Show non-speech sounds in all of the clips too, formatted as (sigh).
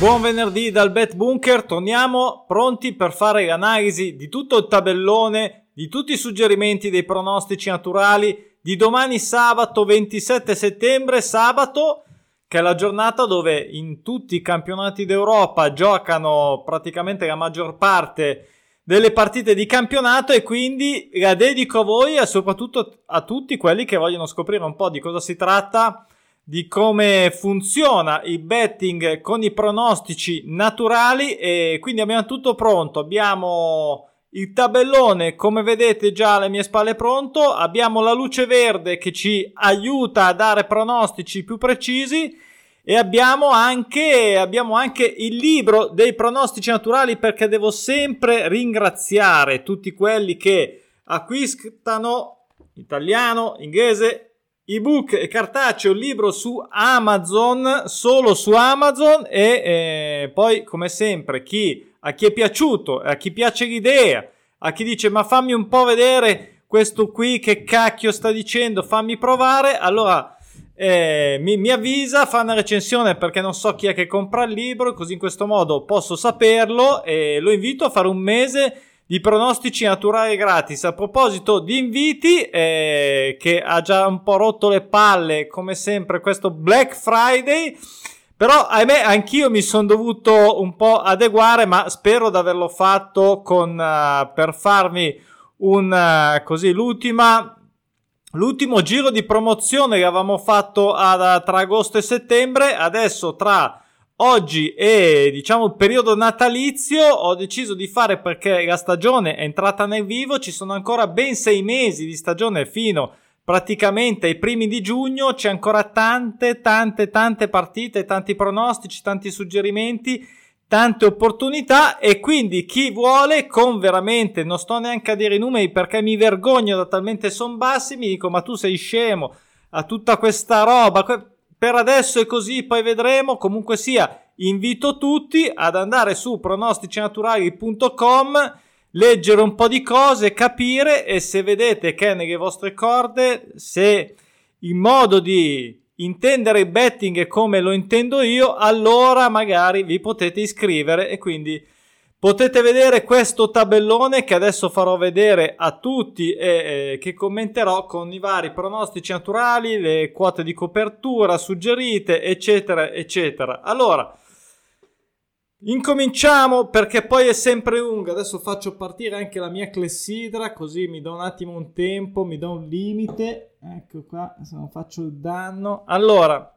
Buon venerdì dal Bet Bunker, torniamo pronti per fare l'analisi di tutto il tabellone, di tutti i suggerimenti dei pronostici naturali di domani sabato 27 settembre, sabato che è la giornata dove in tutti i campionati d'Europa giocano praticamente la maggior parte delle partite di campionato e quindi la dedico a voi e soprattutto a tutti quelli che vogliono scoprire un po' di cosa si tratta di come funziona il betting con i pronostici naturali e quindi abbiamo tutto pronto. Abbiamo il tabellone, come vedete già alle mie spalle pronto, abbiamo la luce verde che ci aiuta a dare pronostici più precisi e abbiamo anche, abbiamo anche il libro dei pronostici naturali perché devo sempre ringraziare tutti quelli che acquistano italiano, inglese, ebook e cartaceo, libro su Amazon, solo su Amazon e eh, poi come sempre chi, a chi è piaciuto, a chi piace l'idea, a chi dice ma fammi un po' vedere questo qui che cacchio sta dicendo, fammi provare, allora eh, mi, mi, avvisa, fa una recensione perché non so chi è che compra il libro, così in questo modo posso saperlo e lo invito a fare un mese di pronostici naturali gratis. A proposito di inviti, eh, che ha già un po' rotto le palle, come sempre, questo Black Friday. Però, ahimè, anch'io mi sono dovuto un po' adeguare, ma spero di averlo fatto con, uh, per farmi un, uh, così, l'ultima, l'ultimo giro di promozione che avevamo fatto ad, tra agosto e settembre. Adesso, tra Oggi è diciamo il periodo natalizio, ho deciso di fare perché la stagione è entrata nel vivo, ci sono ancora ben sei mesi di stagione fino praticamente ai primi di giugno, c'è ancora tante, tante, tante partite, tanti pronostici, tanti suggerimenti, tante opportunità. E quindi chi vuole con veramente, non sto neanche a dire i numeri perché mi vergogno da talmente son bassi, mi dico ma tu sei scemo a tutta questa roba per adesso è così, poi vedremo. Comunque sia, invito tutti ad andare su pronosticinaturali.com, leggere un po' di cose, capire e se vedete che è nelle vostre corde, se il modo di intendere il betting come lo intendo io, allora magari vi potete iscrivere e quindi Potete vedere questo tabellone che adesso farò vedere a tutti e eh, che commenterò con i vari pronostici naturali, le quote di copertura suggerite, eccetera, eccetera. Allora, incominciamo perché poi è sempre lunga. Adesso faccio partire anche la mia clessidra, così mi do un attimo un tempo, mi do un limite. Ecco qua, se non faccio il danno. Allora,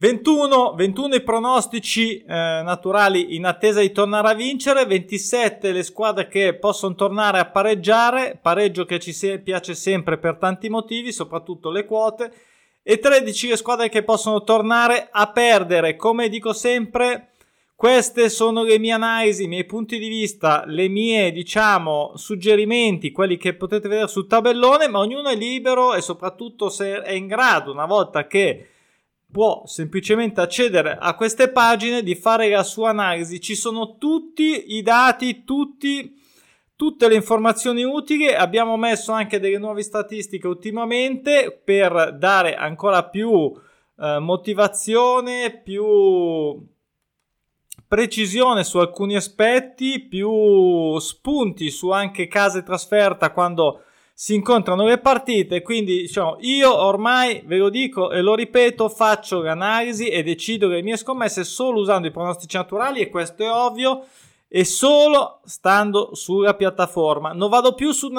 21, 21 i pronostici eh, naturali in attesa di tornare a vincere, 27 le squadre che possono tornare a pareggiare, pareggio che ci se- piace sempre per tanti motivi, soprattutto le quote, e 13 le squadre che possono tornare a perdere. Come dico sempre, queste sono le mie analisi, i miei punti di vista, le mie, diciamo, suggerimenti, quelli che potete vedere sul tabellone, ma ognuno è libero e soprattutto se è in grado, una volta che può semplicemente accedere a queste pagine di fare la sua analisi. Ci sono tutti i dati, tutti, tutte le informazioni utili. Abbiamo messo anche delle nuove statistiche ultimamente per dare ancora più eh, motivazione, più precisione su alcuni aspetti, più spunti su anche case trasferta quando si incontrano le partite, quindi diciamo, io ormai ve lo dico e lo ripeto, faccio l'analisi e decido le mie scommesse solo usando i pronostici naturali e questo è ovvio e solo stando sulla piattaforma. Non vado più su,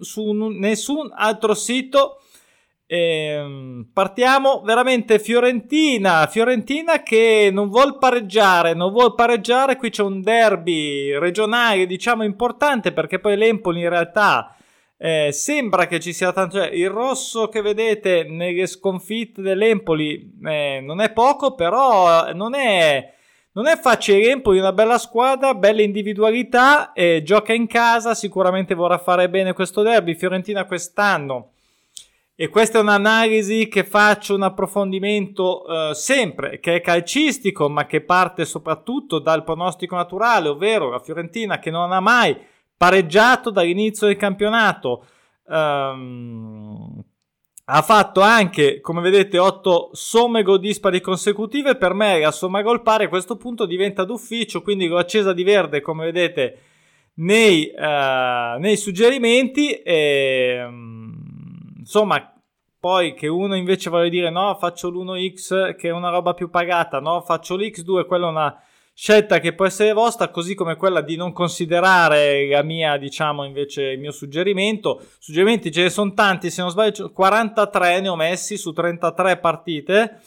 su nessun altro sito. Ehm, partiamo veramente Fiorentina, Fiorentina che non vuol pareggiare, non vuol pareggiare, qui c'è un derby regionale diciamo importante perché poi l'Empoli in realtà eh, sembra che ci sia tanto. Cioè, il rosso che vedete nelle sconfitte dell'Empoli eh, non è poco, però non è. Non è facile, Empoli è una bella squadra, belle individualità, eh, gioca in casa, sicuramente vorrà fare bene questo derby. Fiorentina quest'anno, e questa è un'analisi che faccio, un approfondimento eh, sempre, che è calcistico, ma che parte soprattutto dal pronostico naturale, ovvero la Fiorentina che non ha mai pareggiato dall'inizio del campionato. Um, ha fatto anche, come vedete, 8 somme gol dispari consecutive. Per me la somma gol pari a questo punto diventa d'ufficio, quindi l'ho accesa di verde, come vedete, nei, uh, nei suggerimenti. E, um, insomma, poi che uno invece vuole dire no, faccio l'1x che è una roba più pagata, no, faccio l'x2, quella è una scelta che può essere vostra, così come quella di non considerare la mia, diciamo, invece il mio suggerimento. Suggerimenti ce ne sono tanti, se non sbaglio 43 ne ho messi su 33 partite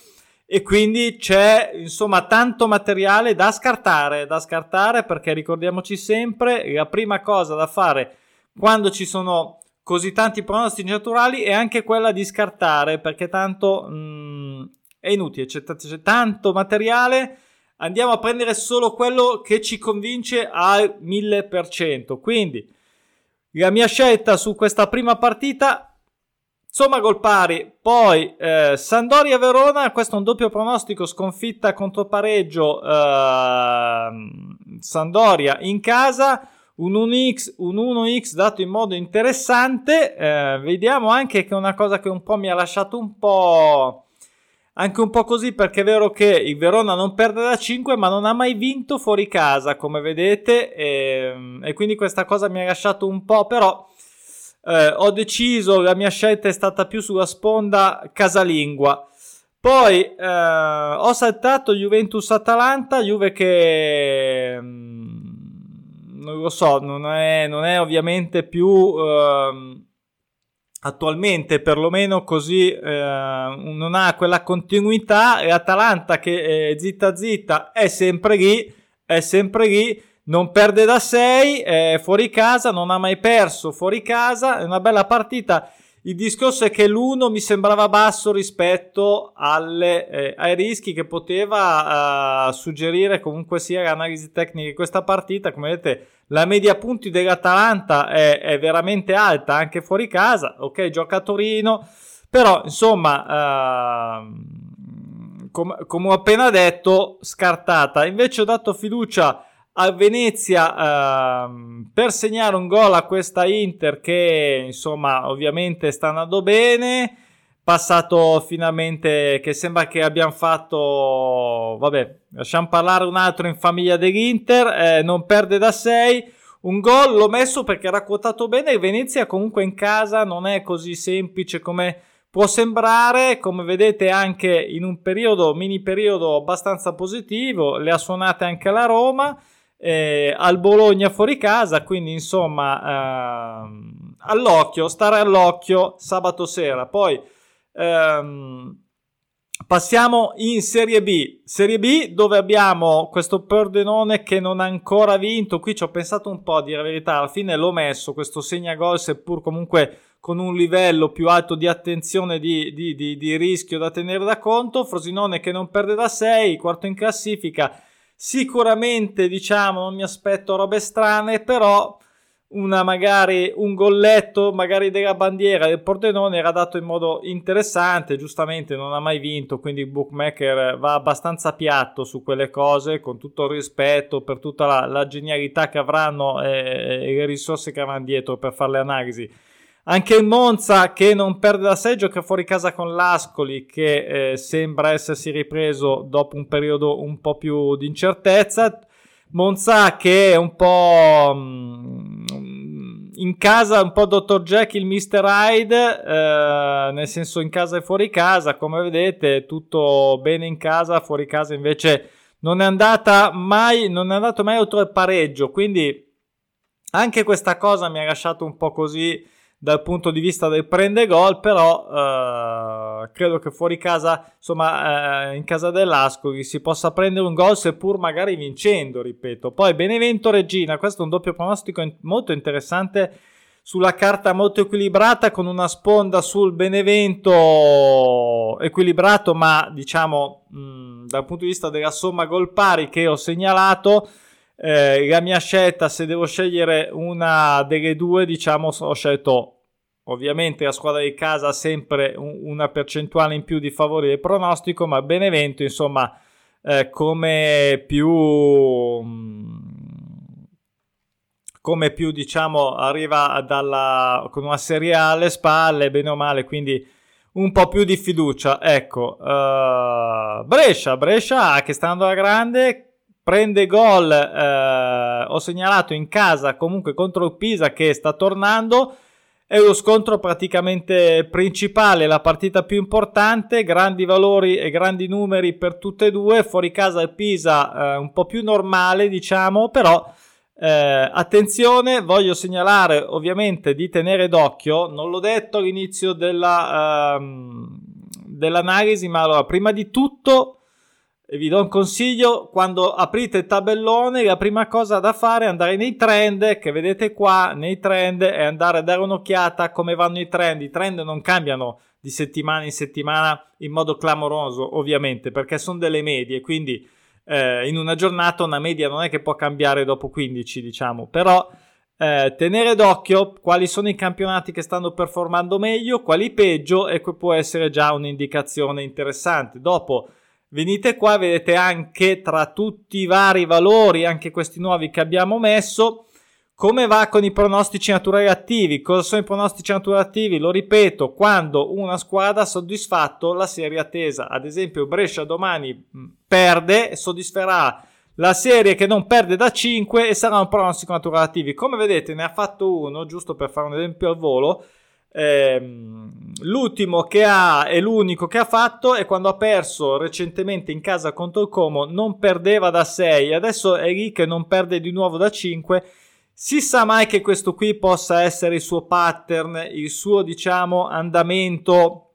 e quindi c'è insomma tanto materiale da scartare, da scartare perché ricordiamoci sempre la prima cosa da fare quando ci sono così tanti pronostici naturali è anche quella di scartare perché tanto mh, mm, è inutile, c'è, t- c'è tanto materiale andiamo a prendere solo quello che ci convince al 1000%. Quindi la mia scelta su questa prima partita, insomma, gol pari. Poi eh, Sandoria Verona, questo è un doppio pronostico, sconfitta contro pareggio eh, Sandoria in casa. Un 1x, un 1x dato in modo interessante. Eh, vediamo anche che è una cosa che un po' mi ha lasciato un po' Anche un po' così perché è vero che il Verona non perde da 5 ma non ha mai vinto fuori casa come vedete e, ehm, e quindi questa cosa mi ha lasciato un po' però eh, ho deciso, la mia scelta è stata più sulla sponda casalingua. Poi eh, ho saltato Juventus-Atalanta, Juve che mm, non lo so, non è, non è ovviamente più... Eh, attualmente perlomeno così eh, non ha quella continuità e Atalanta che eh, zitta zitta è sempre lì, è sempre lì, non perde da 6, è fuori casa, non ha mai perso fuori casa, è una bella partita il discorso è che l'1 mi sembrava basso rispetto alle, eh, ai rischi che poteva uh, suggerire comunque sia l'analisi tecnica di questa partita. Come vedete, la media punti dell'Atalanta è, è veramente alta anche fuori casa. Ok, gioca a Torino, però insomma, com- come ho appena detto, scartata. Invece ho dato fiducia a Venezia ehm, per segnare un gol a questa Inter che insomma ovviamente sta andando bene passato finalmente che sembra che abbiamo fatto vabbè lasciamo parlare un altro in famiglia dell'Inter eh, non perde da 6 un gol l'ho messo perché era quotato bene Venezia comunque in casa non è così semplice come può sembrare come vedete anche in un periodo mini periodo abbastanza positivo le ha suonate anche la Roma eh, al Bologna fuori casa, quindi insomma ehm, all'occhio, stare all'occhio sabato sera. Poi ehm, passiamo in Serie B, Serie B dove abbiamo questo Pordenone che non ha ancora vinto, qui ci ho pensato un po' a dire la verità, alla fine l'ho messo questo segna gol seppur comunque con un livello più alto di attenzione di, di, di, di rischio da tenere da conto, Frosinone che non perde da 6, quarto in classifica, Sicuramente, diciamo, non mi aspetto robe strane, però una magari un golletto magari della bandiera del Pordenone era dato in modo interessante giustamente non ha mai vinto quindi il bookmaker va abbastanza piatto su quelle cose con tutto il rispetto per tutta la, la genialità che avranno e, e le risorse che avranno dietro per fare le analisi anche il Monza che non perde da 6 gioca fuori casa con l'Ascoli che eh, sembra essersi ripreso dopo un periodo un po' più di incertezza. Monza che è un po' mm, in casa, un po' Dr. Jekyll, Mr. Hyde, eh, nel senso in casa e fuori casa, come vedete tutto bene in casa, fuori casa invece non è andata mai, non è andato mai oltre il pareggio, quindi anche questa cosa mi ha lasciato un po' così dal punto di vista del prende gol, però eh, credo che fuori casa, insomma, eh, in casa dell'Ascoli si possa prendere un gol seppur magari vincendo, ripeto. Poi Benevento Regina, questo è un doppio pronostico molto interessante sulla carta molto equilibrata con una sponda sul Benevento equilibrato, ma diciamo mh, dal punto di vista della somma gol pari che ho segnalato eh, la mia scelta, se devo scegliere una delle due, diciamo, ho scelto ovviamente la squadra di casa ha sempre un, una percentuale in più di favori del pronostico, ma Benevento, insomma, eh, come più. come più diciamo arriva dalla, con una Serie alle spalle, bene o male, quindi un po' più di fiducia. Ecco, uh, Brescia, Brescia che sta andando alla grande, prende gol, uh, ho segnalato in casa comunque contro il Pisa che sta tornando. È lo scontro praticamente principale, la partita più importante, grandi valori e grandi numeri per tutte e due, fuori casa il Pisa uh, un po' più normale diciamo, però eh, attenzione, voglio segnalare ovviamente di tenere d'occhio, non l'ho detto all'inizio della, ehm, dell'analisi, ma allora prima di tutto vi do un consiglio, quando aprite il tabellone la prima cosa da fare è andare nei trend che vedete qua, nei trend e andare a dare un'occhiata a come vanno i trend, i trend non cambiano di settimana in settimana in modo clamoroso ovviamente perché sono delle medie, quindi eh, in una giornata una media non è che può cambiare dopo 15, diciamo, però eh, tenere d'occhio quali sono i campionati che stanno performando meglio, quali peggio e può essere già un'indicazione interessante. Dopo venite qua, vedete anche tra tutti i vari valori, anche questi nuovi che abbiamo messo, come va con i pronostici naturali attivi? Cosa sono i pronostici naturali attivi? Lo ripeto, quando una squadra ha soddisfatto la serie attesa. Ad esempio, Brescia domani mm, perde e soddisferà la serie che non perde da 5 e sarà un pronostico naturale attivi. Come vedete, ne ha fatto uno, giusto per fare un esempio al volo. Ehm, l'ultimo che ha e l'unico che ha fatto è quando ha perso recentemente in casa contro il Como, non perdeva da 6, adesso è lì che non perde di nuovo da 5 si sa mai che questo qui possa essere il suo pattern, il suo diciamo andamento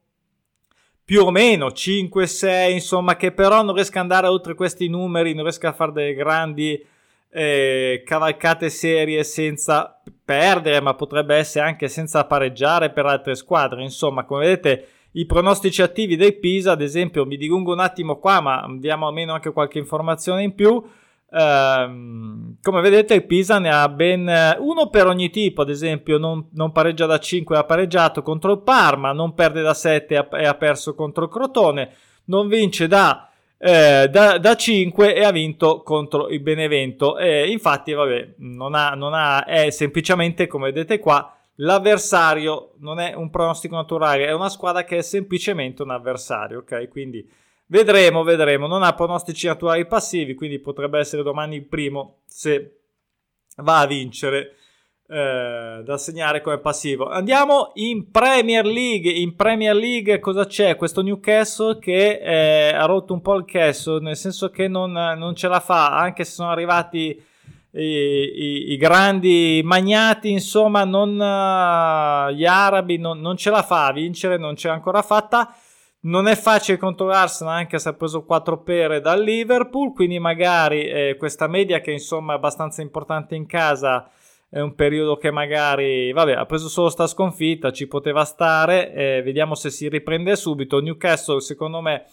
più o meno 5-6, insomma, che però non riesca ad andare oltre questi numeri, non riesca a fare delle grandi eh, cavalcate serie senza perdere, ma potrebbe essere anche senza pareggiare per altre squadre. Insomma, come vedete, i pronostici attivi del Pisa, ad esempio, mi dilungo un attimo qua, ma diamo almeno anche qualche informazione in più. Um, come vedete il Pisa ne ha ben eh, uno per ogni tipo, ad esempio non, non, pareggia da 5 ha pareggiato contro il Parma, non perde da 7 e ha, e ha perso contro il Crotone, non vince da, eh, da, da, 5 e ha vinto contro il Benevento. E infatti, vabbè, non ha, non ha, è semplicemente come vedete qua. L'avversario non è un pronostico naturale, è una squadra che è semplicemente un avversario, ok? Quindi Vedremo, vedremo. Non ha pronostici attuali passivi, quindi potrebbe essere domani il primo se va a vincere eh, da segnare come passivo. Andiamo in Premier League. In Premier League cosa c'è? Questo Newcastle che eh, ha rotto un po' il Castle, nel senso che non, non ce la fa, anche se sono arrivati i, i, i grandi magnati, insomma, non, uh, gli arabi non, non ce la fa a vincere, non l'ha ancora fatta non è facile contro l'Arsenal anche se ha preso 4 pere dal Liverpool, quindi magari eh, questa media che insomma è abbastanza importante in casa è un periodo che magari, vabbè, ha preso solo sta sconfitta, ci poteva stare, eh, vediamo se si riprende subito. Newcastle secondo me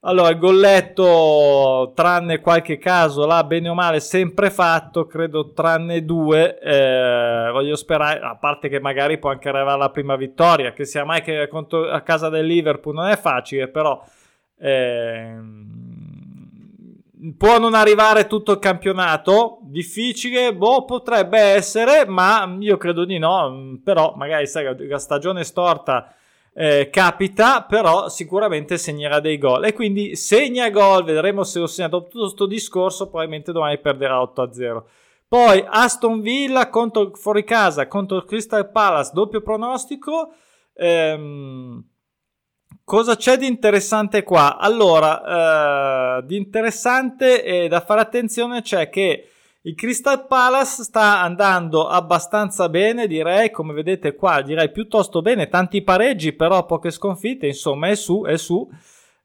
allora, il golletto, tranne qualche caso, l'ha bene o male sempre fatto, credo tranne due, eh, voglio sperare, a parte che magari può anche arrivare la prima vittoria, che sia mai che contro, a casa del Liverpool non è facile, però eh, può non arrivare tutto il campionato, difficile, boh, potrebbe essere, ma io credo di no, però magari sai, la stagione storta eh, capita, però sicuramente segnerà dei gol. E quindi segna gol, vedremo se lo segna. Dopo tutto questo discorso, probabilmente domani perderà 8-0. Poi Aston Villa contro, fuori casa contro Crystal Palace, doppio pronostico. Ehm, cosa c'è di interessante qua? Allora, eh, di interessante e da fare attenzione c'è che il Crystal Palace sta andando abbastanza bene, direi, come vedete qua, direi piuttosto bene, tanti pareggi, però poche sconfitte, insomma, è su, è su.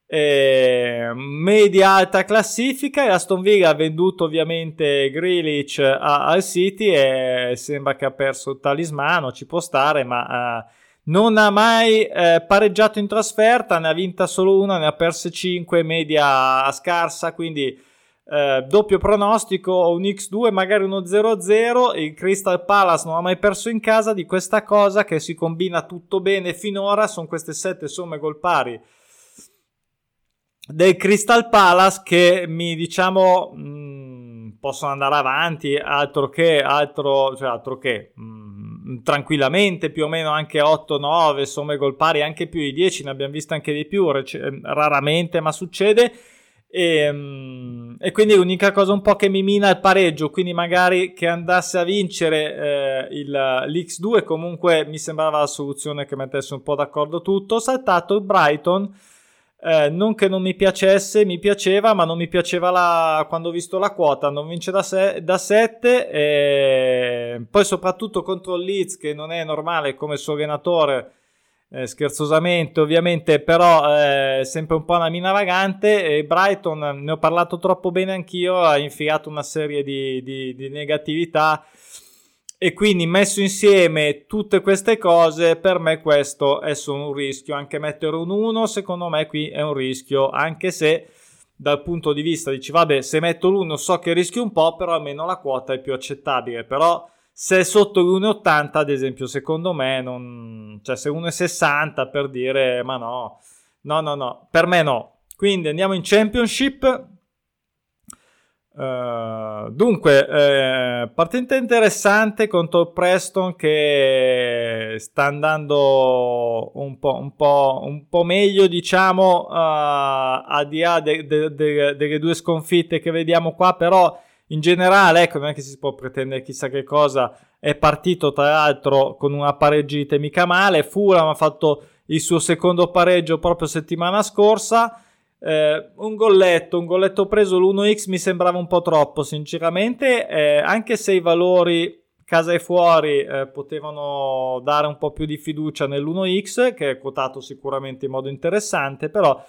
Eh, media alta classifica. E Aston Villa ha venduto ovviamente Grealish al City e sembra che ha perso il talismano, ci può stare, ma uh, non ha mai eh, pareggiato in trasferta, ne ha vinta solo una, ne ha perse 5, media scarsa, quindi eh, doppio pronostico, un X2, magari uno 0-0. Il Crystal Palace non ha mai perso in casa di questa cosa che si combina tutto bene finora. Sono queste sette somme gol pari del Crystal Palace che mi diciamo mh, mm, possono andare avanti altro che altro, cioè altro che mh, mm, tranquillamente più o meno anche 8-9 somme gol pari anche più di 10 ne abbiamo visto anche di più raramente ma succede. E, mm, e, quindi l'unica cosa un po' che mi mina è il pareggio quindi magari che andasse a vincere eh, il, l'X2 comunque mi sembrava la soluzione che mettesse un po' d'accordo tutto. Ho saltato il Brighton eh, non che non mi piacesse, mi piaceva, ma non mi piaceva la, quando ho visto la quota, non vince da, se, da 7, e poi soprattutto contro il Leeds, che non è normale come suo allenatore, eh, scherzosamente ovviamente, però eh, sempre un po' una mina vagante, e Brighton, ne ho parlato troppo bene anch'io, ha infilato una serie di, di, di negatività, e quindi messo insieme tutte queste cose, per me questo è solo un rischio. Anche mettere un 1, secondo me qui è un rischio, anche se dal punto di vista dici vabbè se metto l'1 so che rischio un po', però almeno la quota è più accettabile. Però se è sotto l'1,80 ad esempio secondo me non... cioè se 1,60 per dire ma no, no no no, per me no. Quindi andiamo in Championship Uh, dunque, eh, partita interessante contro Preston che sta andando un po', un po', un po meglio, diciamo, uh, al di là delle de, de, de due sconfitte che vediamo qua, però in generale, ecco, non è che si può pretendere chissà che cosa. È partito tra l'altro con una pareggita mica male. Fulham ha fatto il suo secondo pareggio proprio settimana scorsa. Eh, un golletto, un golletto preso l'1x mi sembrava un po' troppo, sinceramente, eh, anche se i valori casa e fuori eh, potevano dare un po' più di fiducia nell'1x, che è quotato sicuramente in modo interessante, però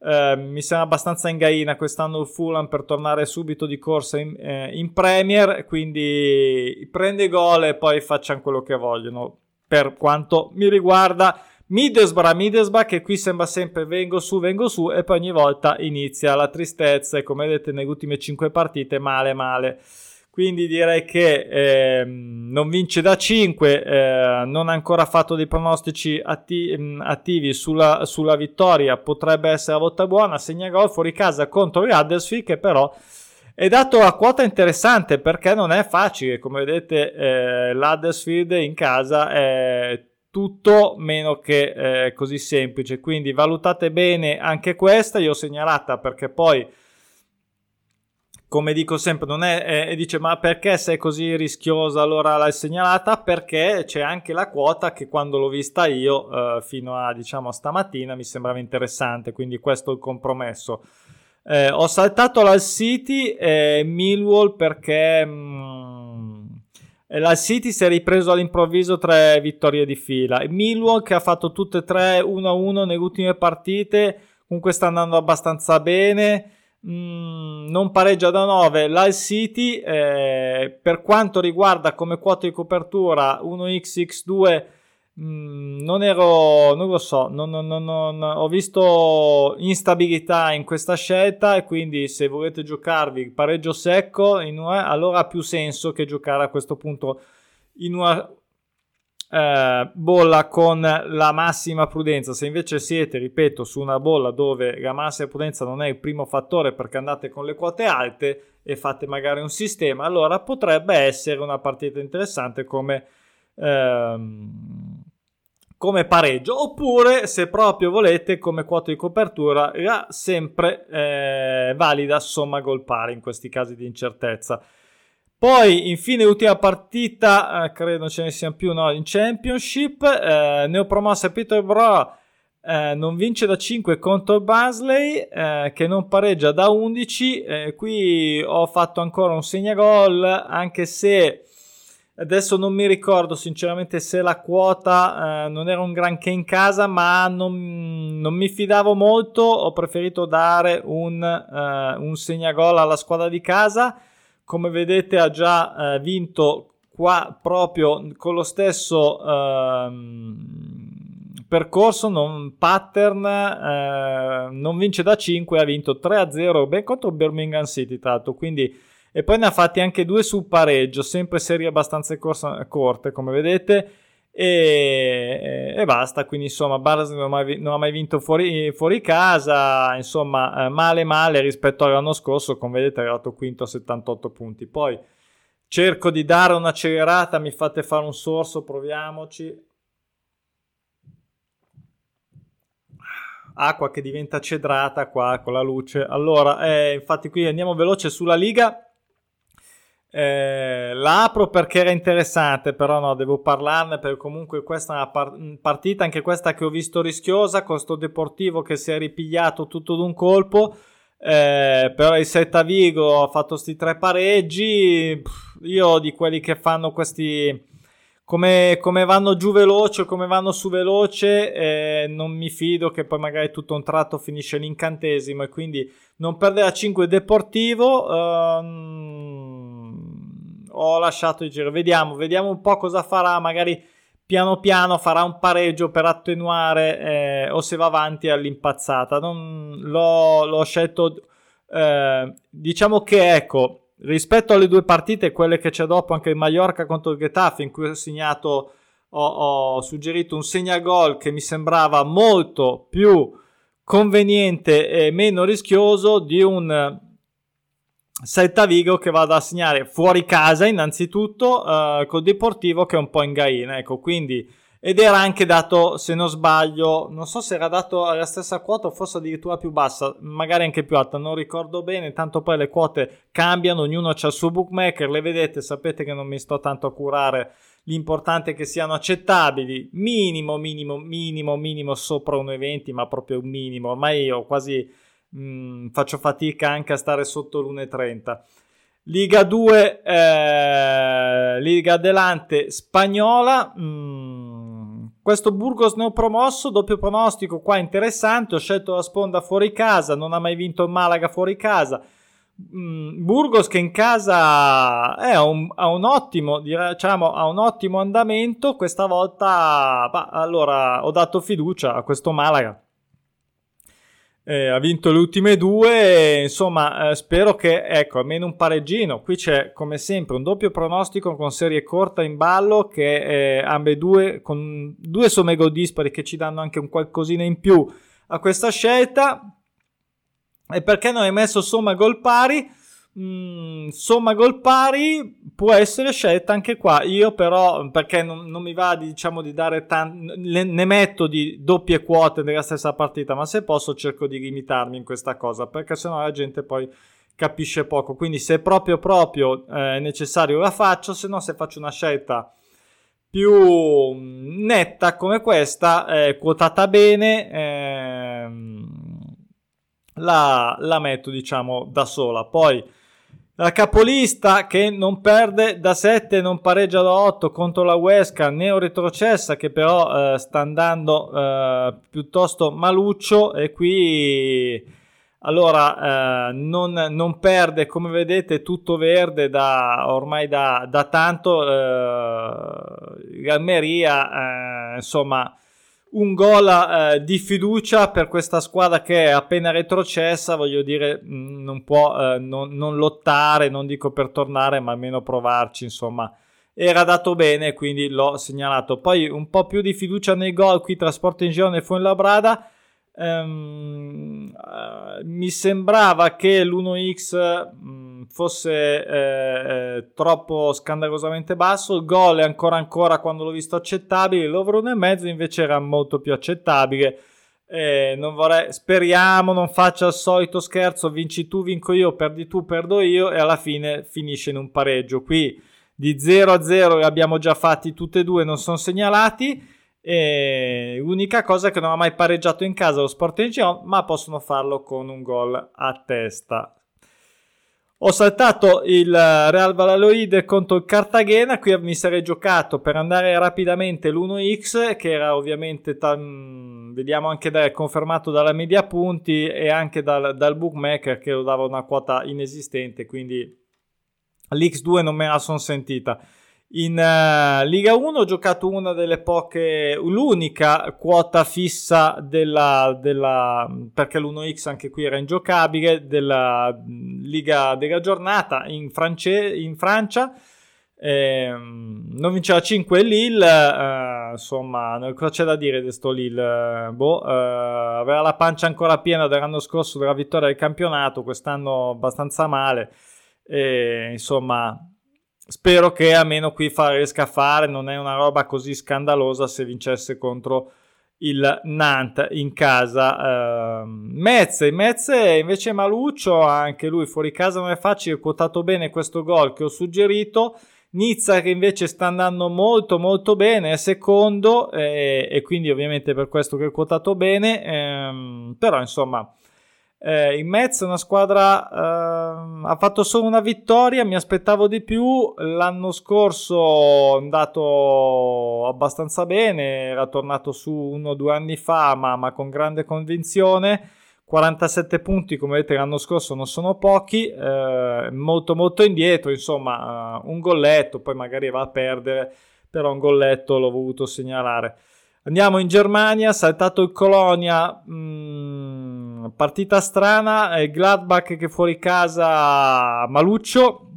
eh, mi sembra abbastanza in gaina quest'anno il Fulham per tornare subito di corsa in, eh, in Premier, quindi prende gol e poi facciano quello che vogliono. Per quanto mi riguarda, Middlesbrough, Middlesbrough che qui sembra sempre vengo su, vengo su e poi ogni volta inizia la tristezza e come vedete nelle ultime 5 partite male male. Quindi direi che eh, non vince da 5, eh, non ha ancora fatto dei pronostici atti- attivi sulla, sulla, vittoria, potrebbe essere la volta buona, segna gol fuori casa contro il Huddersfield che però è dato a quota interessante perché non è facile, come vedete eh, l'Huddersfield in casa è tutto meno che eh, così semplice. Quindi valutate bene anche questa. Io ho segnalata perché poi, come dico sempre, non è. Eh, dice ma perché sei così rischiosa? Allora l'hai segnalata perché c'è anche la quota che quando l'ho vista io, eh, fino a diciamo stamattina, mi sembrava interessante. Quindi questo è il compromesso. Eh, ho saltato l'Al City e Millwall perché. Mh, mm, la City si è ripreso all'improvviso tre vittorie di fila. Millwall che ha fatto tutte e tre 1-1 nelle ultime partite, comunque sta andando abbastanza bene. Mm, non pareggia da 9 l'Al City eh, per quanto riguarda come quota di copertura 1xx2 Mm, non ero, non lo so, non, non, non, ho visto instabilità in questa scelta e quindi se volete giocarvi pareggio secco una, allora ha più senso che giocare a questo punto in una eh, bolla con la massima prudenza. Se invece siete, ripeto, su una bolla dove la massima prudenza non è il primo fattore perché andate con le quote alte e fate magari un sistema, allora potrebbe essere una partita interessante come... Ehm, come pareggio oppure se proprio volete come quota di copertura era sempre eh, valida somma gol pari in questi casi di incertezza. Poi infine ultima partita eh, credo ce ne siano più no, in championship eh, neopromossa Peterborough eh, non vince da 5 contro Basley eh, che non pareggia da 11 eh, qui ho fatto ancora un segnagol anche se Adesso non mi ricordo sinceramente se la quota eh, non era un granché in casa, ma non, non, mi fidavo molto. Ho preferito dare un, eh, un segnagol alla squadra di casa. Come vedete, ha già eh, vinto qua proprio con lo stesso ehm, percorso, non pattern. Eh, non vince da 5, ha vinto 3-0 ben contro Birmingham City. Tra l'altro, quindi e poi ne ha fatti anche due sul pareggio, sempre serie abbastanza corsa, corte come vedete. E, e, basta. Quindi, insomma, Barnes non, non, ha mai vinto fuori, fuori casa. Insomma, eh, male, male rispetto all'anno scorso. Come vedete, è arrivato quinto a 78 punti. Poi cerco di dare un'accelerata, mi fate fare un sorso, proviamoci. Acqua che diventa cedrata qua con la luce. Allora, eh, infatti qui andiamo veloce sulla Liga. Eh, la apro perché era interessante, però no, devo parlarne perché comunque questa è una par- partita, anche questa che ho visto rischiosa, con sto Deportivo che si è ripigliato tutto d'un colpo, eh, però il Setta Vigo ha fatto questi tre pareggi, io di quelli che fanno questi... Come, come vanno giù veloce come vanno su veloce, eh, non mi fido che poi magari tutto un tratto finisce l'incantesimo e quindi non perdere a 5 Deportivo. Ehm, ho lasciato il giro. Vediamo, vediamo un po' cosa farà. Magari piano piano farà un pareggio per attenuare eh, o se va avanti all'impazzata. Non, l'ho, l'ho scelto. Eh, diciamo che ecco, rispetto alle due partite, quelle che c'è dopo, anche il Mallorca contro il Getafe, in cui ho segnato, ho, ho suggerito un segnagol che mi sembrava molto più conveniente e meno rischioso di un Celta Vigo che vada a segnare fuori casa innanzitutto uh, col Deportivo che è un po' in gaina ecco quindi ed era anche dato se non sbaglio non so se era dato alla stessa quota o forse addirittura più bassa magari anche più alta non ricordo bene tanto poi le quote cambiano ognuno ha il suo bookmaker le vedete sapete che non mi sto tanto a curare l'importante è che siano accettabili minimo minimo minimo minimo sopra 1,20 ma proprio un minimo ormai ho quasi mh, mm, faccio fatica anche a stare sotto l'1,30. Liga 2, eh, Liga Adelante spagnola. Mm, questo Burgos ne ho promosso, doppio pronostico qua interessante. Ho scelto la sponda fuori casa, non ha mai vinto il Malaga fuori casa. Mm, Burgos che in casa è un, ha, un ottimo, diciamo, ha un ottimo andamento. Questa volta, bah, allora ho dato fiducia a questo Malaga eh, ha vinto le ultime due, insomma eh, spero che ecco almeno un pareggino, qui c'è come sempre un doppio pronostico con serie corta in ballo che eh, ambedue con due somme gol dispari che ci danno anche un qualcosina in più a questa scelta e perché non hai messo somma gol pari? Mm, somma gol pari può essere scelta anche qua. Io però, perché non, non mi va diciamo di dare tanto, ne metto di doppie quote nella stessa partita, ma se posso cerco di limitarmi in questa cosa, perché sennò la gente poi capisce poco. Quindi se proprio proprio eh, è necessario la faccio, se no se faccio una scelta più mm, netta come questa, eh, quotata bene, eh, la, la metto diciamo da sola. Poi la capolista che non perde da 7, non pareggia da 8 contro la Huesca, neo retrocessa che però eh, sta andando eh, piuttosto maluccio e qui allora eh, non, non, perde come vedete tutto verde da, ormai da, da tanto eh, Galmeria eh, insomma un gol eh, di fiducia per questa squadra che è appena retrocessa, voglio dire, mm, non può eh, non, non, lottare, non dico per tornare, ma almeno provarci, insomma. Era dato bene, quindi l'ho segnalato. Poi un po' più di fiducia nei gol qui tra Sport in Girone e Fuenlabrada. Um, uh, mi sembrava che l'1x um, fosse eh, eh, troppo scandalosamente basso. Il gol è ancora ancora quando l'ho visto accettabile. L'over 1,5 invece era molto più accettabile. Eh, non vorrei, speriamo non faccia il solito scherzo: vinci tu, vinco io, perdi tu, perdo io, e alla fine finisce in un pareggio. Qui di 0 a 0 li abbiamo già fatti tutti e due, non sono segnalati. E unica cosa che non ha mai pareggiato in casa lo Sport Gion, ma possono farlo con un gol a testa. Ho saltato il Real Valladolid contro il Cartagena, qui mi sarei giocato per andare rapidamente l'1x che era ovviamente tam, vediamo anche da, confermato dalla media punti e anche dal, dal bookmaker che lo dava una quota inesistente, quindi l'x2 non me la sono sentita. In uh, Liga 1 ho giocato una delle poche, l'unica quota fissa della, della perché l'1x anche qui era ingiocabile, della Liga della giornata in, France, in Francia. Eh, non vinceva 5 Lille, eh, insomma, cosa c'è da dire di sto Lille? Boh, eh, aveva la pancia ancora piena dell'anno scorso della vittoria del campionato, quest'anno abbastanza male. insomma, spero che almeno qui riesca a fare, non è una roba così scandalosa se vincesse contro il Nantes in casa. Uh, Mezze, Mezze invece Maluccio, anche lui fuori casa non è facile, ho quotato bene questo gol che ho suggerito. Nizza che invece sta andando molto molto bene, è secondo eh, e quindi ovviamente per questo che ho quotato bene, ehm, però insomma eh, in mezzo una squadra eh, ha fatto solo una vittoria, mi aspettavo di più. L'anno scorso è andato abbastanza bene, era tornato su uno o due anni fa, ma, ma, con grande convinzione. 47 punti, come vedete, l'anno scorso non sono pochi, eh, molto molto indietro, insomma, uh, un golletto, poi magari va a perdere, però un golletto l'ho voluto segnalare. Andiamo in Germania, saltato il Colonia, mh, mm, partita strana, il Gladbach che fuori casa Maluccio,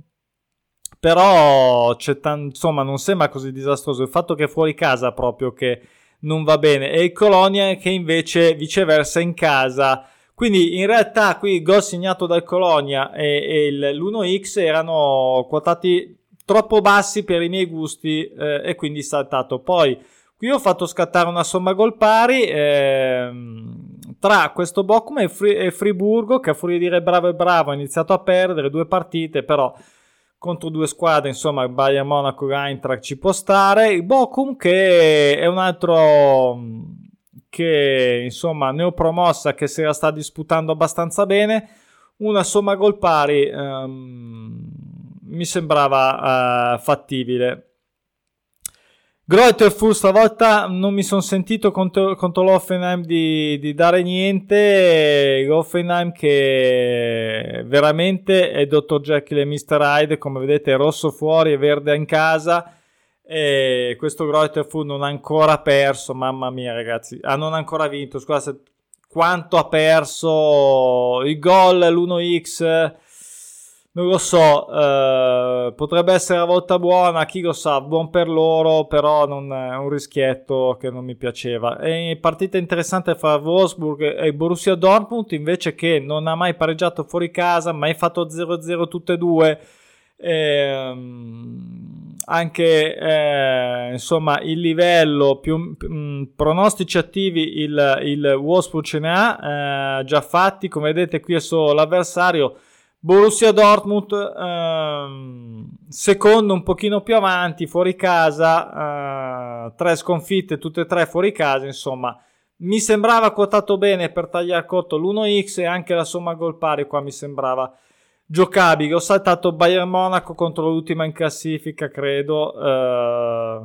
però c'è t- insomma non sembra così disastroso. Il fatto che fuori casa proprio che non va bene. E il Colonia che invece viceversa in casa. Quindi in realtà qui il gol segnato dal Colonia e, e il, l'1x erano quotati troppo bassi per i miei gusti eh, e quindi saltato. Poi Qui ho fatto scattare una somma gol pari ehm, tra questo Bochum e, Fri- e, Friburgo, che a furia di dire bravo e bravo ha iniziato a perdere due partite, però contro due squadre, insomma, Bayern Monaco e Eintracht ci può stare. Il Bochum che è un altro che, insomma, neopromossa che se la sta disputando abbastanza bene. Una somma gol pari ehm, mi sembrava eh, fattibile. Greuther fu stavolta non mi sono sentito contro, contro l'Offenheim di, di, dare niente. L'Offenheim che veramente è Dr. Jekyll e Mr. Hyde, come vedete, rosso fuori e verde in casa. E questo Greuther fu non ha ancora perso, mamma mia, ragazzi. Ah, non ha ancora vinto. Scusate, quanto ha perso il gol, l'1x non lo so, eh, potrebbe essere la volta buona, chi lo sa, buon per loro, però non è un rischietto che non mi piaceva. E partita interessante fra Wolfsburg e Borussia Dortmund, invece che non ha mai pareggiato fuori casa, mai fatto 0-0 tutte e due. Eh, anche eh, insomma il livello più mh, pronostici attivi il, il Wolfsburg ce ne ha eh, già fatti come vedete qui è solo l'avversario Borussia Dortmund ehm, secondo un pochino più avanti fuori casa eh, tre sconfitte tutte e tre fuori casa insomma mi sembrava quotato bene per tagliare corto l'1x e anche la somma gol pari qua mi sembrava giocabile. Ho saltato Bayern Monaco contro l'ultima in classifica credo eh,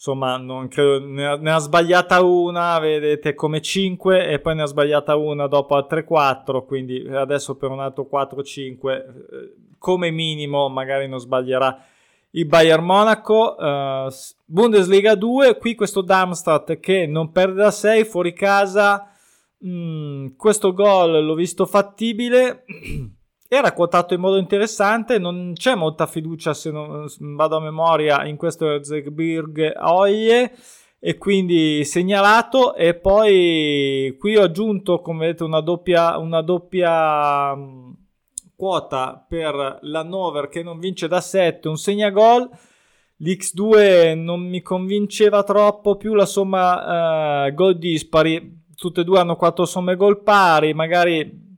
insomma non credo, ne, ha, ne, ha, sbagliata una, vedete come 5 e poi ne ha sbagliata una dopo altre 4, quindi adesso per un altro 4-5 eh, come minimo magari non sbaglierà il Bayern Monaco, uh, Bundesliga 2, qui questo Darmstadt che non perde da 6 fuori casa, mm, questo gol l'ho visto fattibile. (clears throat) era quotato in modo interessante, non c'è molta fiducia se non vado a memoria in questo Erzberg Oye e quindi segnalato e poi qui ho aggiunto come vedete una doppia, una doppia mm, quota per l'Hannover che non vince da 7 un segnagol. l'X2 non mi convinceva troppo più la somma uh, gol dispari tutte e due hanno 4 somme gol pari magari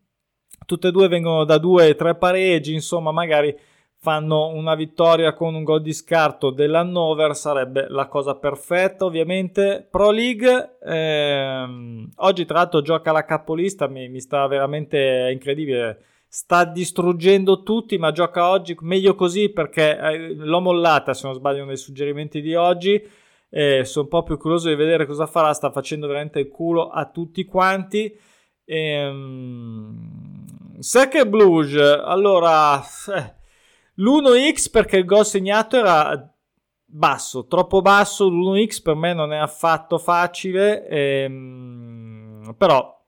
tutte e due vengono da due o tre pareggi, insomma magari fanno una vittoria con un gol di scarto dell'Hannover sarebbe la cosa perfetta ovviamente. Pro League ehm, oggi tra l'altro gioca la capolista mi, mi sta veramente incredibile. Sta distruggendo tutti ma gioca oggi meglio così perché eh, l'ho mollata se non sbaglio nei suggerimenti di oggi. Eh, sono proprio curioso di vedere cosa farà sta facendo veramente il culo a tutti quanti. Ehm Sacre Blues, allora eh, l'1x perché il gol segnato era basso, troppo basso, l'1x per me non è affatto facile, ehm, però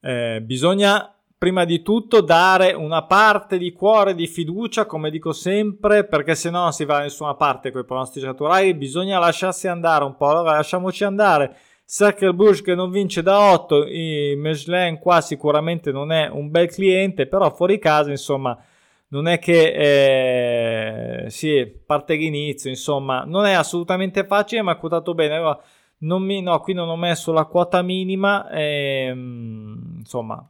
eh, bisogna prima di tutto dare una parte di cuore di fiducia, come dico sempre, perché se no non si va da nessuna parte con i pronostici naturali, bisogna lasciarsi andare un po', allora lasciamoci andare Bruges che non vince da 8, i Michelin qua sicuramente non è un bel cliente, però fuori casa insomma non è che eh, sì, parte l'inizio, insomma, non è assolutamente facile, ma ha quotato bene. Allora, non mi, no, qui non ho messo la quota minima, ehm, insomma,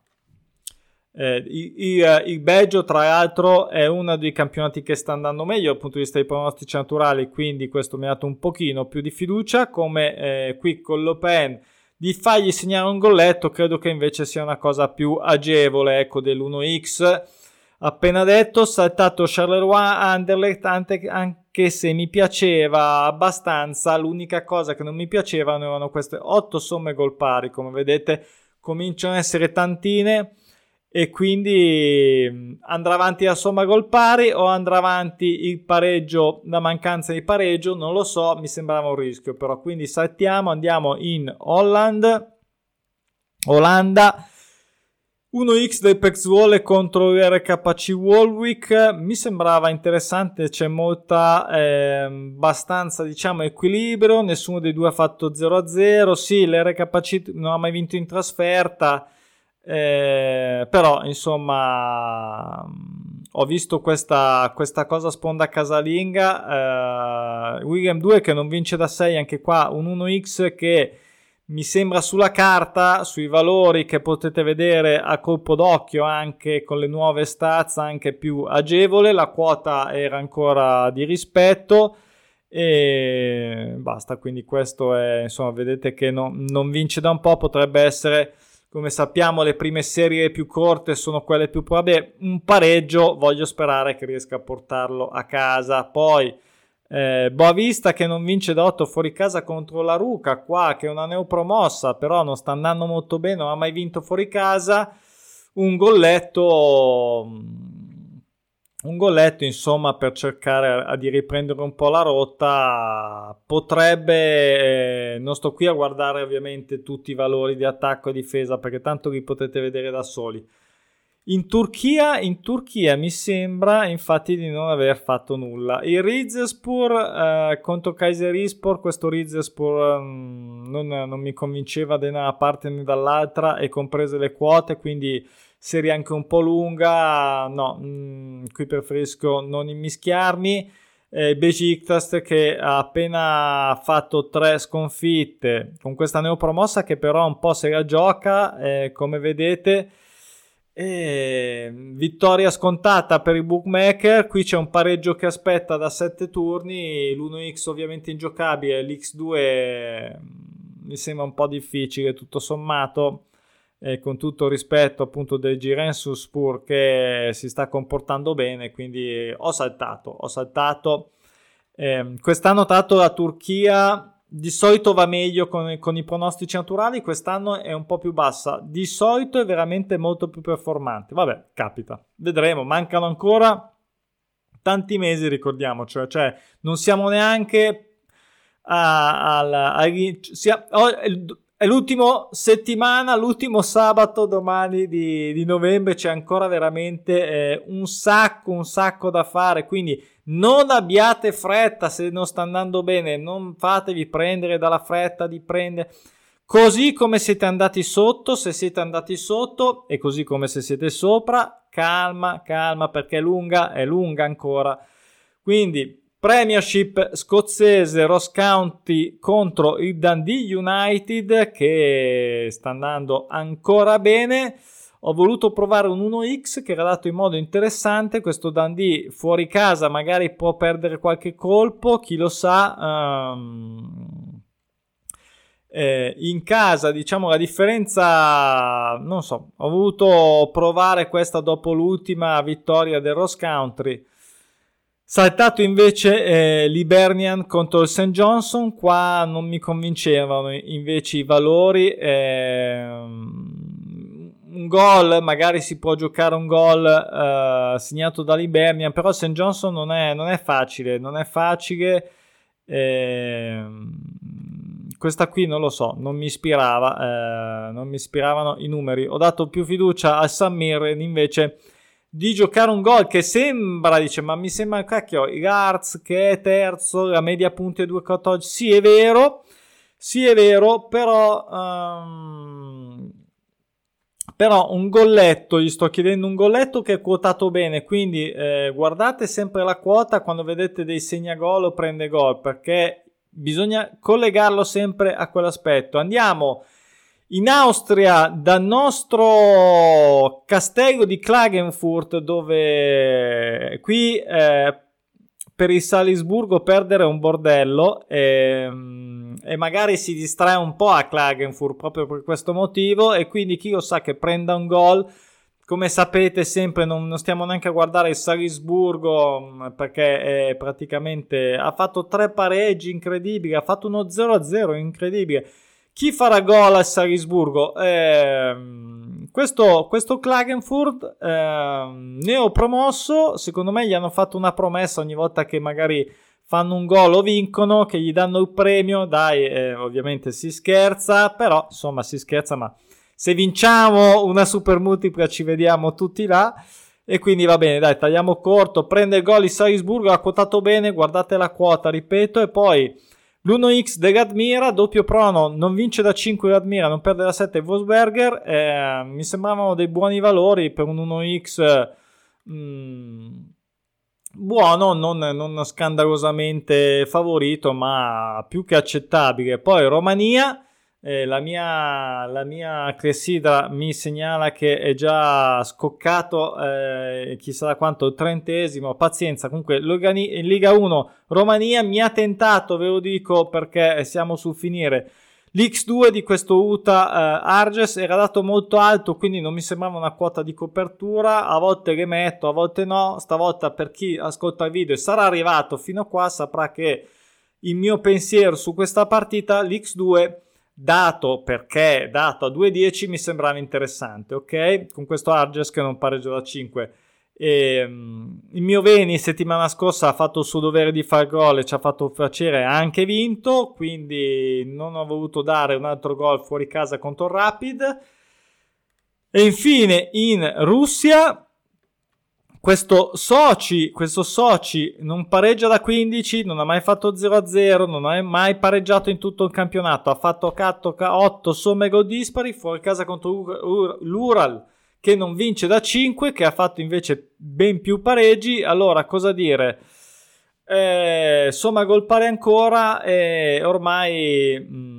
eh, il, il, il, Belgio, tra l'altro, è uno dei campionati che sta andando meglio dal punto di vista dei pronostici naturali, quindi questo mi ha dato un pochino più di fiducia. Come eh, qui con l'Open di fargli segnare un golletto, credo che invece sia una cosa più agevole, ecco, dell'1x. Appena detto, saltato Charleroi Anderlecht, anche se mi piaceva abbastanza, l'unica cosa che non mi piacevano erano queste 8 somme gol pari, come vedete cominciano a essere tantine e quindi andrà avanti la somma gol pari o andrà avanti il pareggio, la mancanza di pareggio, non lo so, mi sembrava un rischio, però. Quindi saltiamo, andiamo in Holland, Olanda, 1x del Pexwall contro il RKC Walwick mi sembrava interessante, c'è molta, eh, abbastanza diciamo equilibrio, nessuno dei due ha fatto 0-0, sì l'RKC non ha mai vinto in trasferta, eh, però, insomma, ho visto questa, questa cosa sponda casalinga. Eh, William 2 che non vince da 6, anche qua un 1x che mi sembra sulla carta, sui valori che potete vedere a colpo d'occhio anche con le nuove stats, anche più agevole. La quota era ancora di rispetto e basta. Quindi, questo è insomma, vedete che no, non vince da un po', potrebbe essere come sappiamo le prime serie più corte sono quelle più probabili. Un pareggio voglio sperare che riesca a portarlo a casa. Poi eh, Boavista che non vince da 8 fuori casa contro la Ruca, qua che è una neopromossa, però non sta andando molto bene, non ha mai vinto fuori casa. Un golletto un golletto, insomma, per cercare di riprendere un po' la rotta. Potrebbe, eh, non sto qui a guardare ovviamente tutti i valori di attacco e difesa perché tanto li potete vedere da soli. In Turchia, in Turchia mi sembra infatti di non aver fatto nulla. Il Rizespur eh, contro Kayserispor, questo Rizespur mm, non, non, mi convinceva da una parte né dall'altra e comprese le quote, quindi serie anche un po' lunga, no, mh, mm, qui preferisco non immischiarmi. Eh, Besiktas che ha appena fatto tre sconfitte con questa neopromossa che però un po' se la gioca, eh, come vedete. E vittoria scontata per i bookmaker. Qui c'è un pareggio che aspetta da 7 turni. L'1x ovviamente ingiocabile, l'x2 mm, mi sembra un po' difficile tutto sommato eh, con tutto rispetto appunto del Girensus Spur che si sta comportando bene, quindi ho saltato, ho saltato. Eh, quest'anno tanto la Turchia di solito va meglio con, con, i pronostici naturali, quest'anno è un po' più bassa, di solito è veramente molto più performante. Vabbè, capita, vedremo, mancano ancora tanti mesi, ricordiamoci, cioè non siamo neanche a, a, a, a sia, oh, è l'ultimo settimana, l'ultimo sabato domani di, di novembre, c'è ancora veramente eh, un sacco, un sacco da fare, quindi non abbiate fretta se non sta andando bene, non fatevi prendere dalla fretta di prendere. Così come siete andati sotto, se siete andati sotto e così come se siete sopra, calma, calma perché è lunga, è lunga ancora. Quindi Premiership scozzese Ross County contro il Dundee United che sta andando ancora bene. Ho voluto provare un 1x che era dato in modo interessante. Questo Dundee fuori casa magari può perdere qualche colpo, chi lo sa. Um, eh, in casa, diciamo, la differenza, non so, ho voluto provare questa dopo l'ultima vittoria del Ross Country Saltato invece eh, l'Ibernian contro il St. Johnson, qua non mi convincevano invece i valori. Eh, un gol, magari si può giocare un gol eh, segnato dall'Ibernian, però St. Johnson non è, non è facile, non è facile. Ehm, questa qui non lo so, non mi ispirava, eh, non mi ispiravano i numeri. Ho dato più fiducia al San Mirren invece di giocare un gol che sembra, dice, ma mi sembra cacchio, Garz che è terzo, la media punti è 2,14, sì è vero, sì è vero, però um, però un golletto, gli sto chiedendo un golletto che è quotato bene, quindi eh, guardate sempre la quota quando vedete dei segnagol o prende gol, perché bisogna collegarlo sempre a quell'aspetto. Andiamo in Austria dal nostro castello di Klagenfurt, dove qui eh, per il Salisburgo perdere è un bordello e, ehm, e, magari si distrae un po' a Klagenfurt proprio per questo motivo e quindi chi lo sa che prenda un gol. Come sapete sempre non, non, stiamo neanche a guardare il Salisburgo mm, perché praticamente ha fatto tre pareggi incredibili ha fatto uno 0-0 incredibile chi farà gol al Salisburgo? Eh, questo, questo Klagenfurt eh, neopromosso, secondo me gli hanno fatto una promessa ogni volta che magari fanno un gol o vincono, che gli danno il premio, dai, eh, ovviamente si scherza, però insomma si scherza, ma se vinciamo una super multipla ci vediamo tutti là. E quindi va bene, dai, tagliamo corto, prende il gol il Salisburgo, ha quotato bene, guardate la quota, ripeto, e poi l'1x dell'Admira, doppio prono, non vince da 5 l'Admira, non perde da 7 Wolfsberger. Eh, mi sembravano dei buoni valori per un 1x mm, buono, non, non, scandalosamente favorito, ma più che accettabile. Poi Romania eh, la, mia, la mia clessidra mi segnala che è già scoccato eh, chissà quanto il trentesimo. Pazienza comunque in Liga 1 Romania mi ha tentato ve lo dico perché siamo sul finire. l'X2 di questo UTA eh, Arges era dato molto alto quindi non mi sembrava una quota di copertura. A volte le metto a volte no. Stavolta per chi ascolta il video e sarà arrivato fino a qua saprà che il mio pensiero su questa partita l'X2 dato perché dato a 2-10 mi sembrava interessante, ok? Con questo Arges che non pareggio da 5. E, um, il mio Veni settimana scorsa ha fatto il suo dovere di far gol e ci ha fatto piacere, ha anche vinto, quindi non ho voluto dare un altro gol fuori casa contro il Rapid. E infine in Russia questo Soci, questo Soci non pareggia da 15, non ha mai fatto 0-0, non ha mai pareggiato in tutto il campionato, ha fatto 8 somme gol dispari, fuori casa contro l'Ural che non vince da 5, che ha fatto invece ben più pareggi, allora cosa dire? Eh, somma gol pari ancora e ormai... Mh, mm,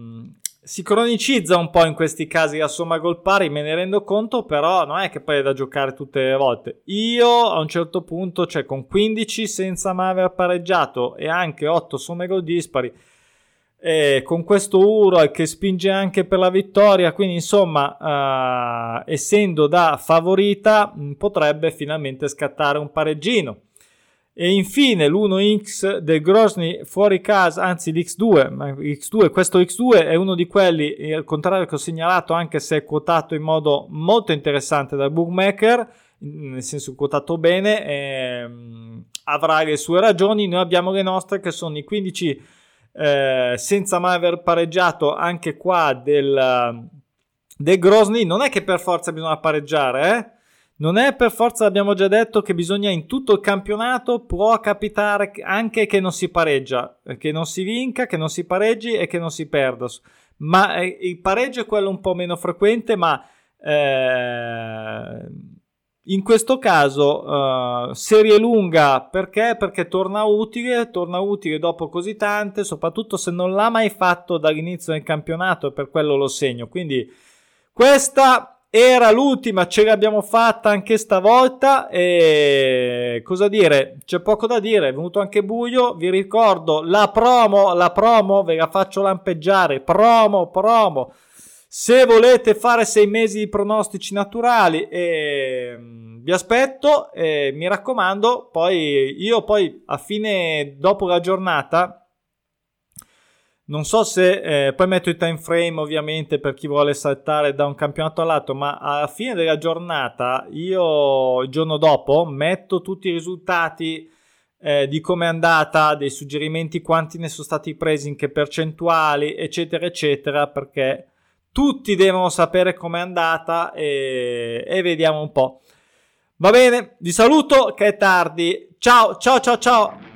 si cronicizza un po' in questi casi la somma gol pari, me ne rendo conto, però non è che poi è da giocare tutte le volte. Io a un certo punto, cioè con 15 senza mai aver pareggiato e anche 8 somme gol dispari, e con questo Uro che spinge anche per la vittoria, quindi insomma, uh, essendo da favorita, potrebbe finalmente scattare un pareggino. E infine l'1x del Grozny fuori casa, anzi l'X2, X2, questo X2 è uno di quelli, eh, al contrario che ho segnalato, anche se è quotato in modo molto interessante dal bookmaker, nel senso quotato bene, ehm, avrà le sue ragioni, noi abbiamo le nostre che sono i 15 eh, senza mai aver pareggiato anche qua del, del Grozny, non è che per forza bisogna pareggiare, eh? Non è per forza, abbiamo già detto, che bisogna in tutto il campionato, può capitare anche che non si pareggia, che non si vinca, che non si pareggi e che non si perda. Ma eh, il pareggio è quello un po' meno frequente, ma eh, in questo caso eh, serie lunga perché? Perché torna utile, torna utile dopo così tante, soprattutto se non l'ha mai fatto dall'inizio del campionato e per quello lo segno. Quindi questa era l'ultima, ce l'abbiamo fatta anche stavolta e cosa dire? C'è poco da dire, è venuto anche buio, vi ricordo la promo, la promo ve la faccio lampeggiare, promo, promo. Se volete fare sei mesi di pronostici naturali, eh, vi aspetto, eh, mi raccomando, poi io poi a fine, dopo la giornata, non so se eh, poi metto il time frame ovviamente per chi vuole saltare da un campionato all'altro, ma alla fine della giornata io il giorno dopo metto tutti i risultati eh, di come è andata, dei suggerimenti quanti ne sono stati presi, in che percentuali, eccetera, eccetera, perché tutti devono sapere com'è andata e, e vediamo un po'. Va bene, vi saluto che è tardi. Ciao, ciao, ciao, ciao.